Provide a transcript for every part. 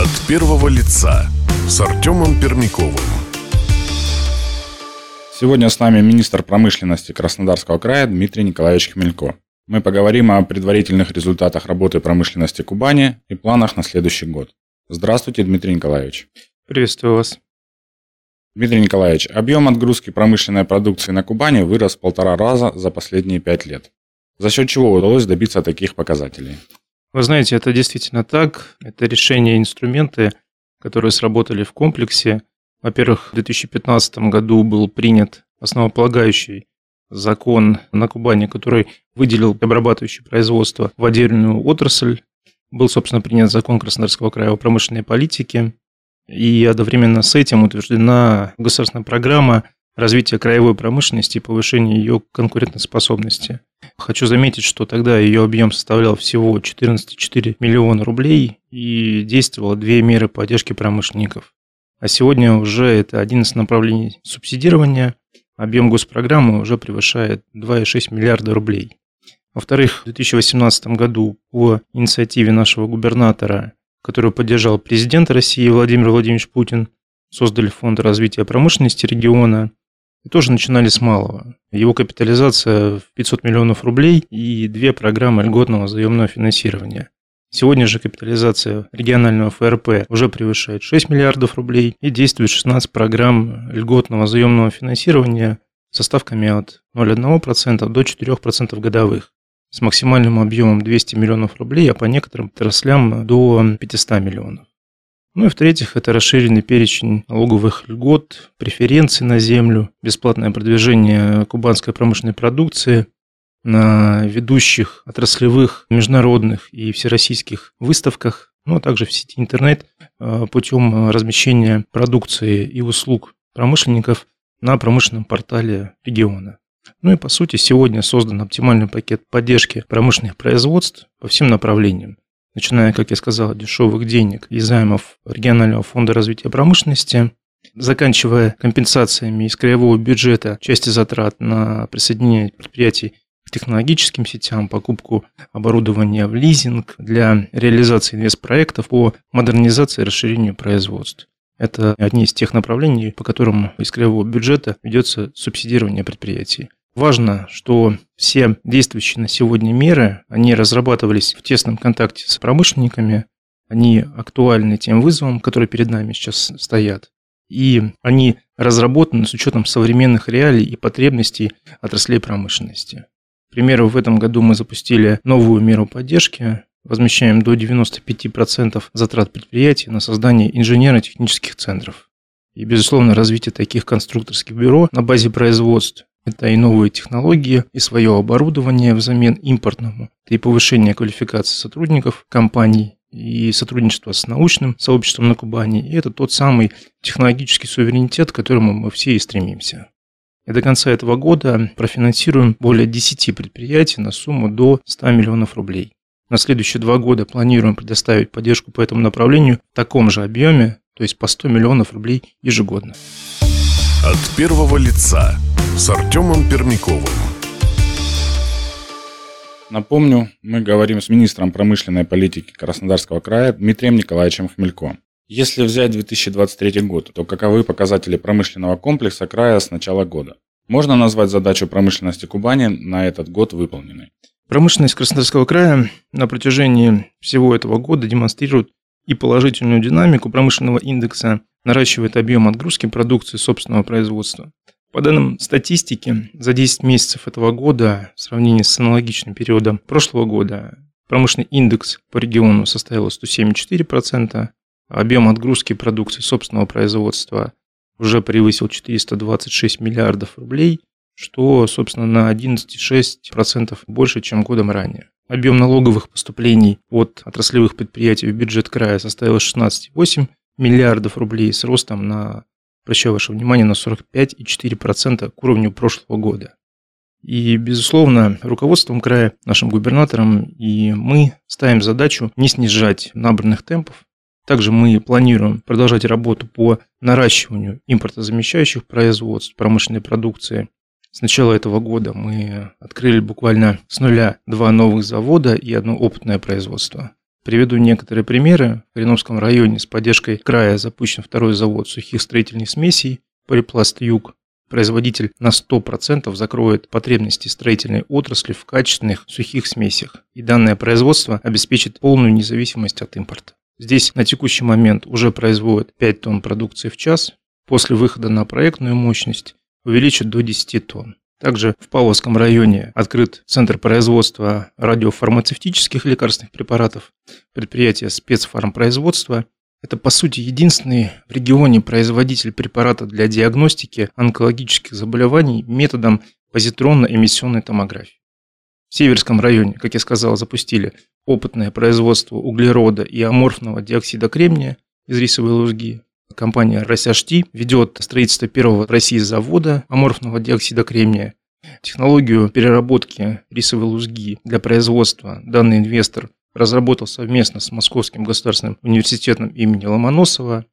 От первого лица с Артемом Пермяковым. Сегодня с нами министр промышленности Краснодарского края Дмитрий Николаевич Хмелько. Мы поговорим о предварительных результатах работы промышленности Кубани и планах на следующий год. Здравствуйте, Дмитрий Николаевич. Приветствую вас. Дмитрий Николаевич, объем отгрузки промышленной продукции на Кубани вырос в полтора раза за последние пять лет. За счет чего удалось добиться таких показателей? Вы знаете, это действительно так. Это решения инструменты, которые сработали в комплексе. Во-первых, в 2015 году был принят основополагающий закон на Кубани, который выделил обрабатывающее производство в отдельную отрасль. Был, собственно, принят закон Краснодарского края о промышленной политике. И одновременно с этим утверждена государственная программа развития краевой промышленности и повышения ее конкурентоспособности. Хочу заметить, что тогда ее объем составлял всего 14,4 миллиона рублей и действовало две меры поддержки промышленников. А сегодня уже это 11 направлений субсидирования, объем госпрограммы уже превышает 2,6 миллиарда рублей. Во-вторых, в 2018 году по инициативе нашего губернатора, которую поддержал президент России Владимир Владимирович Путин, создали фонд развития промышленности региона, и тоже начинали с малого. Его капитализация в 500 миллионов рублей и две программы льготного заемного финансирования. Сегодня же капитализация регионального ФРП уже превышает 6 миллиардов рублей и действует 16 программ льготного заемного финансирования со ставками от 0,1% до 4% годовых с максимальным объемом 200 миллионов рублей, а по некоторым отраслям до 500 миллионов. Ну и в-третьих, это расширенный перечень налоговых льгот, преференций на землю, бесплатное продвижение кубанской промышленной продукции на ведущих отраслевых, международных и всероссийских выставках, ну а также в сети интернет э, путем размещения продукции и услуг промышленников на промышленном портале региона. Ну и по сути сегодня создан оптимальный пакет поддержки промышленных производств по всем направлениям начиная, как я сказал, дешевых денег и займов регионального фонда развития промышленности, заканчивая компенсациями из краевого бюджета части затрат на присоединение предприятий к технологическим сетям, покупку оборудования в лизинг для реализации инвестпроектов по модернизации и расширению производств. Это одни из тех направлений, по которым из краевого бюджета ведется субсидирование предприятий. Важно, что все действующие на сегодня меры, они разрабатывались в тесном контакте с промышленниками, они актуальны тем вызовам, которые перед нами сейчас стоят. И они разработаны с учетом современных реалий и потребностей отраслей промышленности. К примеру, в этом году мы запустили новую меру поддержки, возмещаем до 95% затрат предприятий на создание инженерно-технических центров. И, безусловно, развитие таких конструкторских бюро на базе производств это и новые технологии, и свое оборудование взамен импортному. И повышение квалификации сотрудников компаний, и сотрудничество с научным сообществом на Кубани. И это тот самый технологический суверенитет, к которому мы все и стремимся. И до конца этого года профинансируем более 10 предприятий на сумму до 100 миллионов рублей. На следующие два года планируем предоставить поддержку по этому направлению в таком же объеме, то есть по 100 миллионов рублей ежегодно. От первого лица с Артемом Пермяковым. Напомню, мы говорим с министром промышленной политики Краснодарского края Дмитрием Николаевичем Хмелько. Если взять 2023 год, то каковы показатели промышленного комплекса края с начала года? Можно назвать задачу промышленности Кубани на этот год выполненной? Промышленность Краснодарского края на протяжении всего этого года демонстрирует и положительную динамику промышленного индекса, наращивает объем отгрузки продукции собственного производства. По данным статистики, за 10 месяцев этого года в сравнении с аналогичным периодом прошлого года промышленный индекс по региону составил 107,4%, а объем отгрузки продукции собственного производства уже превысил 426 миллиардов рублей, что, собственно, на 11,6% больше, чем годом ранее. Объем налоговых поступлений от отраслевых предприятий в бюджет края составил 16,8 миллиардов рублей с ростом на Обращаю ваше внимание на 45,4% к уровню прошлого года. И, безусловно, руководством края, нашим губернатором и мы ставим задачу не снижать набранных темпов. Также мы планируем продолжать работу по наращиванию импортозамещающих производств промышленной продукции. С начала этого года мы открыли буквально с нуля два новых завода и одно опытное производство. Приведу некоторые примеры. В Кореновском районе с поддержкой края запущен второй завод сухих строительных смесей «Полипласт Юг». Производитель на 100% закроет потребности строительной отрасли в качественных сухих смесях. И данное производство обеспечит полную независимость от импорта. Здесь на текущий момент уже производят 5 тонн продукции в час. После выхода на проектную мощность увеличат до 10 тонн. Также в Павловском районе открыт Центр производства радиофармацевтических лекарственных препаратов, предприятие спецфармпроизводства. Это, по сути, единственный в регионе производитель препарата для диагностики онкологических заболеваний методом позитронно-эмиссионной томографии. В Северском районе, как я сказал, запустили опытное производство углерода и аморфного диоксида кремния из рисовой лужги. Компания «Росяшти» ведет строительство первого в России завода аморфного диоксида кремния. Технологию переработки рисовой лузги для производства данный инвестор разработал совместно с Московским государственным университетом имени Ломоносова.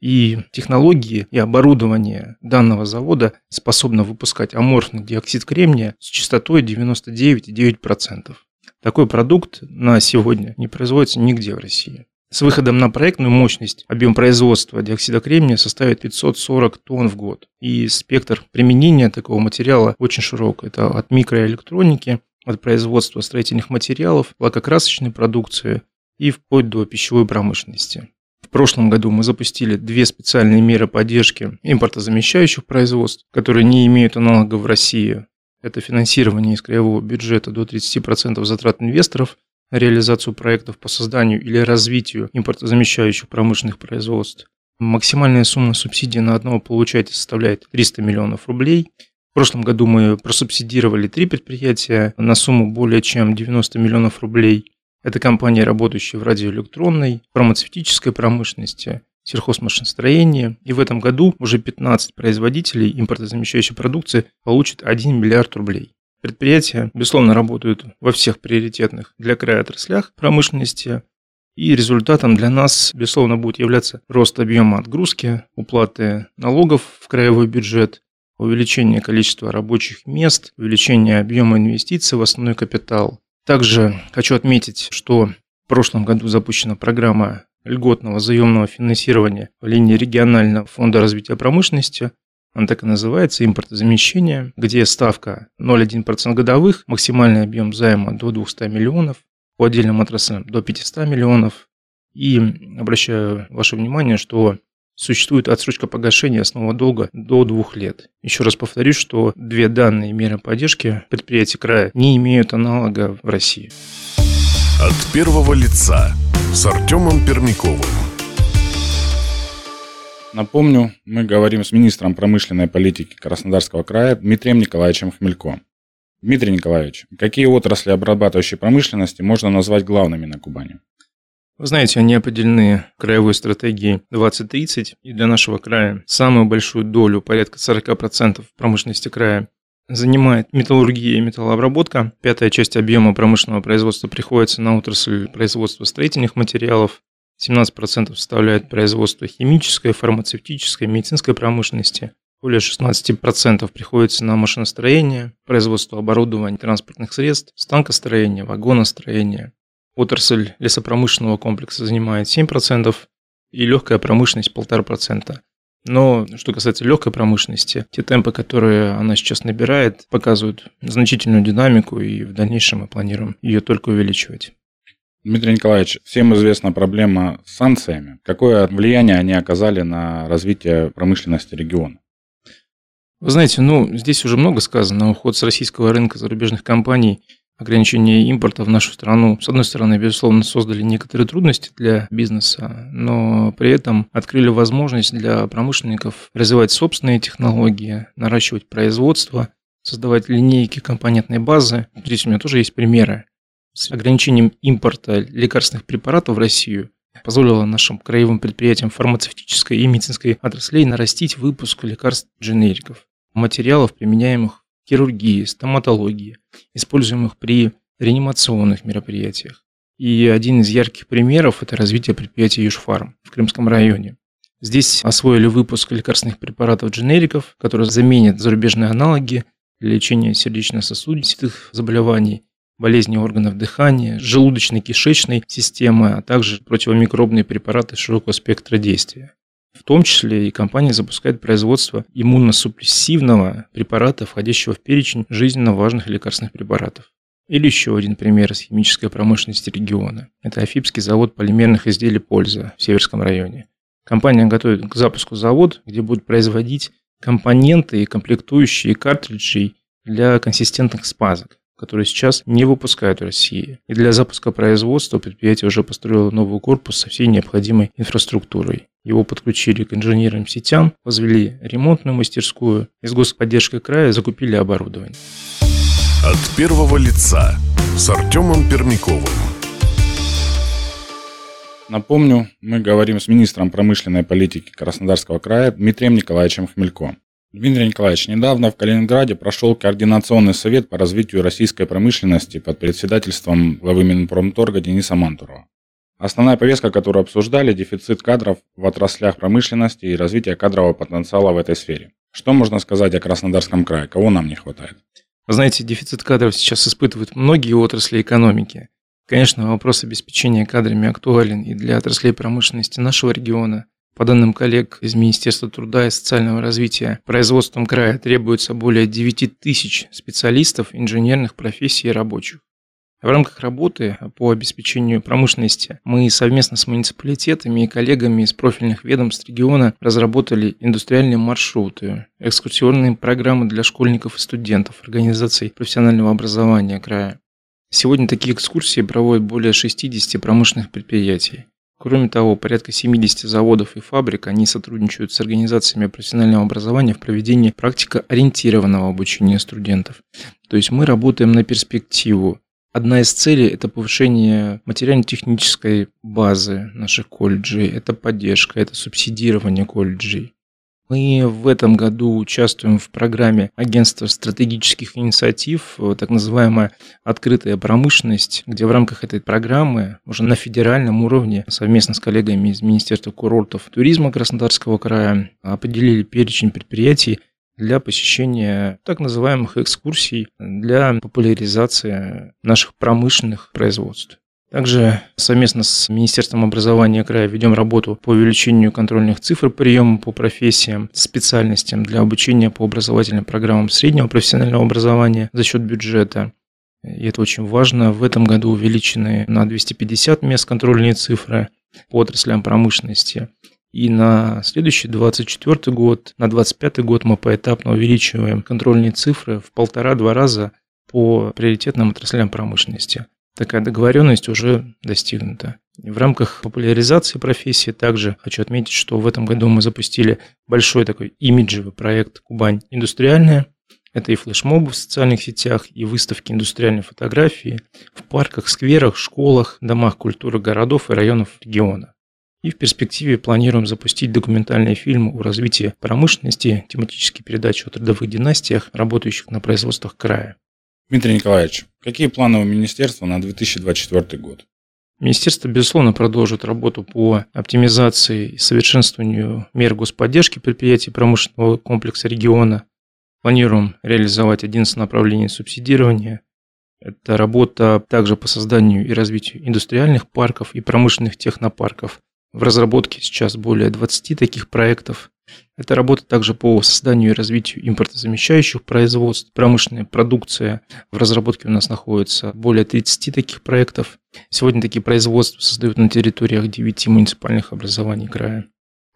И технологии и оборудование данного завода способны выпускать аморфный диоксид кремния с частотой 99,9%. Такой продукт на сегодня не производится нигде в России. С выходом на проектную мощность объем производства диоксида кремния составит 540 тонн в год. И спектр применения такого материала очень широк. Это от микроэлектроники, от производства строительных материалов, лакокрасочной продукции и вплоть до пищевой промышленности. В прошлом году мы запустили две специальные меры поддержки импортозамещающих производств, которые не имеют аналогов в России. Это финансирование из краевого бюджета до 30% затрат инвесторов реализацию проектов по созданию или развитию импортозамещающих промышленных производств. Максимальная сумма субсидий на одного получателя составляет 300 миллионов рублей. В прошлом году мы просубсидировали три предприятия на сумму более чем 90 миллионов рублей. Это компании, работающие в радиоэлектронной, фармацевтической промышленности, сельхозмашиностроении. И в этом году уже 15 производителей импортозамещающей продукции получат 1 миллиард рублей. Предприятия, безусловно, работают во всех приоритетных для края отраслях промышленности, и результатом для нас, безусловно, будет являться рост объема отгрузки, уплаты налогов в краевой бюджет, увеличение количества рабочих мест, увеличение объема инвестиций в основной капитал. Также хочу отметить, что в прошлом году запущена программа льготного заемного финансирования в линии регионального фонда развития промышленности, он так и называется, импортозамещение, где ставка 0,1% годовых, максимальный объем займа до 200 миллионов, по отдельным отраслям до 500 миллионов. И обращаю ваше внимание, что существует отсрочка погашения основного долга до двух лет. Еще раз повторюсь, что две данные меры поддержки предприятий края не имеют аналога в России. От первого лица с Артемом Пермяковым. Напомню, мы говорим с министром промышленной политики Краснодарского края Дмитрием Николаевичем Хмелько. Дмитрий Николаевич, какие отрасли обрабатывающей промышленности можно назвать главными на Кубани? Вы знаете, они определены краевой стратегией 2030, и для нашего края самую большую долю, порядка 40% промышленности края, занимает металлургия и металлообработка. Пятая часть объема промышленного производства приходится на отрасль производства строительных материалов, 17% составляет производство химической, фармацевтической, медицинской промышленности. Более 16% приходится на машиностроение, производство оборудования транспортных средств, станкостроение, вагоностроение. Отрасль лесопромышленного комплекса занимает 7% и легкая промышленность 1,5%. Но что касается легкой промышленности, те темпы, которые она сейчас набирает, показывают значительную динамику, и в дальнейшем мы планируем ее только увеличивать. Дмитрий Николаевич, всем известна проблема с санкциями. Какое влияние они оказали на развитие промышленности региона? Вы знаете, ну, здесь уже много сказано. Уход с российского рынка зарубежных компаний, ограничение импорта в нашу страну, с одной стороны, безусловно, создали некоторые трудности для бизнеса, но при этом открыли возможность для промышленников развивать собственные технологии, наращивать производство, создавать линейки компонентной базы. Здесь у меня тоже есть примеры с ограничением импорта лекарственных препаратов в Россию позволило нашим краевым предприятиям фармацевтической и медицинской отраслей нарастить выпуск лекарств дженериков, материалов, применяемых в хирургии, стоматологии, используемых при реанимационных мероприятиях. И один из ярких примеров – это развитие предприятия Южфарм в Крымском районе. Здесь освоили выпуск лекарственных препаратов дженериков, которые заменят зарубежные аналоги для лечения сердечно-сосудистых заболеваний болезни органов дыхания, желудочно-кишечной системы, а также противомикробные препараты широкого спектра действия. В том числе и компания запускает производство иммуносупрессивного препарата, входящего в перечень жизненно важных лекарственных препаратов. Или еще один пример из химической промышленности региона. Это Афипский завод полимерных изделий «Польза» в Северском районе. Компания готовит к запуску завод, где будет производить компоненты и комплектующие картриджей для консистентных спазок которые сейчас не выпускают в России. И для запуска производства предприятие уже построило новый корпус со всей необходимой инфраструктурой. Его подключили к инженерным сетям, возвели ремонтную мастерскую и с господдержкой края закупили оборудование. От первого лица с Артемом Пермяковым. Напомню, мы говорим с министром промышленной политики Краснодарского края Дмитрием Николаевичем Хмелько. Дмитрий Николаевич, недавно в Калининграде прошел Координационный совет по развитию российской промышленности под председательством главы Минпромторга Дениса Мантурова. Основная повестка, которую обсуждали, дефицит кадров в отраслях промышленности и развитие кадрового потенциала в этой сфере. Что можно сказать о Краснодарском крае? Кого нам не хватает? Вы знаете, дефицит кадров сейчас испытывают многие отрасли экономики. Конечно, вопрос обеспечения кадрами актуален и для отраслей промышленности нашего региона – по данным коллег из Министерства труда и социального развития, производством края требуется более 9 тысяч специалистов инженерных профессий и рабочих. В рамках работы по обеспечению промышленности мы совместно с муниципалитетами и коллегами из профильных ведомств региона разработали индустриальные маршруты, экскурсионные программы для школьников и студентов, организаций профессионального образования края. Сегодня такие экскурсии проводят более 60 промышленных предприятий. Кроме того, порядка 70 заводов и фабрик, они сотрудничают с организациями профессионального образования в проведении практико-ориентированного обучения студентов. То есть мы работаем на перспективу. Одна из целей – это повышение материально-технической базы наших колледжей, это поддержка, это субсидирование колледжей. Мы в этом году участвуем в программе Агентства стратегических инициатив, так называемая «Открытая промышленность», где в рамках этой программы уже на федеральном уровне совместно с коллегами из Министерства курортов туризма Краснодарского края определили перечень предприятий, для посещения так называемых экскурсий для популяризации наших промышленных производств. Также совместно с Министерством образования края ведем работу по увеличению контрольных цифр приема по профессиям, специальностям для обучения по образовательным программам среднего профессионального образования за счет бюджета. И это очень важно. В этом году увеличены на 250 мест контрольные цифры по отраслям промышленности. И на следующий 24 год, на 25 год мы поэтапно увеличиваем контрольные цифры в полтора-два раза по приоритетным отраслям промышленности такая договоренность уже достигнута. В рамках популяризации профессии также хочу отметить, что в этом году мы запустили большой такой имиджевый проект «Кубань индустриальная». Это и флешмобы в социальных сетях, и выставки индустриальной фотографии в парках, скверах, школах, домах культуры городов и районов региона. И в перспективе планируем запустить документальный фильм о развитии промышленности, тематические передачи о трудовых династиях, работающих на производствах края. Дмитрий Николаевич, какие планы у министерства на 2024 год? Министерство, безусловно, продолжит работу по оптимизации и совершенствованию мер господдержки предприятий промышленного комплекса региона. Планируем реализовать 11 направлений субсидирования. Это работа также по созданию и развитию индустриальных парков и промышленных технопарков. В разработке сейчас более 20 таких проектов. Это работа также по созданию и развитию импортозамещающих производств, промышленная продукция. В разработке у нас находится более 30 таких проектов. Сегодня такие производства создают на территориях 9 муниципальных образований края.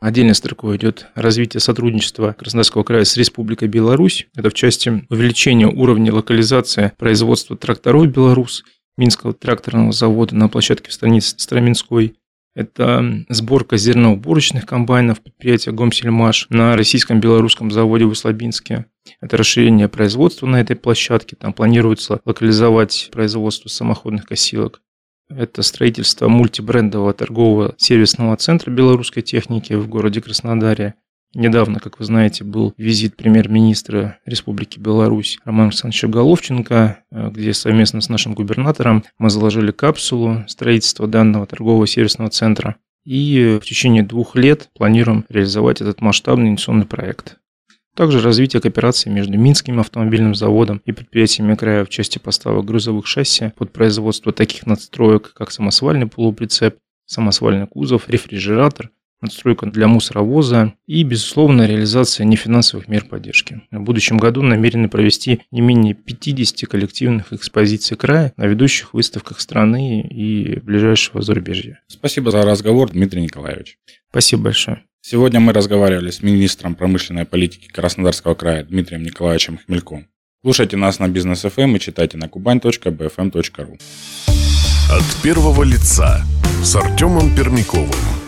Отдельной строкой идет развитие сотрудничества Краснодарского края с Республикой Беларусь. Это в части увеличения уровня локализации производства тракторов «Беларусь», Минского тракторного завода на площадке в станице Строминской, это сборка зерноуборочных комбайнов предприятия Гомсельмаш на российском белорусском заводе в Услабинске. Это расширение производства на этой площадке. Там планируется локализовать производство самоходных косилок. Это строительство мультибрендового торгового сервисного центра белорусской техники в городе Краснодаре. Недавно, как вы знаете, был визит премьер-министра Республики Беларусь Романа Александровича Головченко, э, где совместно с нашим губернатором мы заложили капсулу строительства данного торгового сервисного центра. И в течение двух лет планируем реализовать этот масштабный инвестиционный проект. Также развитие кооперации между Минским автомобильным заводом и предприятиями края в части поставок грузовых шасси под производство таких надстроек, как самосвальный полуприцеп, самосвальный кузов, рефрижератор, надстройка для мусоровоза и, безусловно, реализация нефинансовых мер поддержки. В будущем году намерены провести не менее 50 коллективных экспозиций края на ведущих выставках страны и ближайшего зарубежья. Спасибо за разговор, Дмитрий Николаевич. Спасибо большое. Сегодня мы разговаривали с министром промышленной политики Краснодарского края Дмитрием Николаевичем Хмельком. Слушайте нас на бизнес FM эм и читайте на kuban.bfm.ru. От первого лица с Артемом Пермяковым.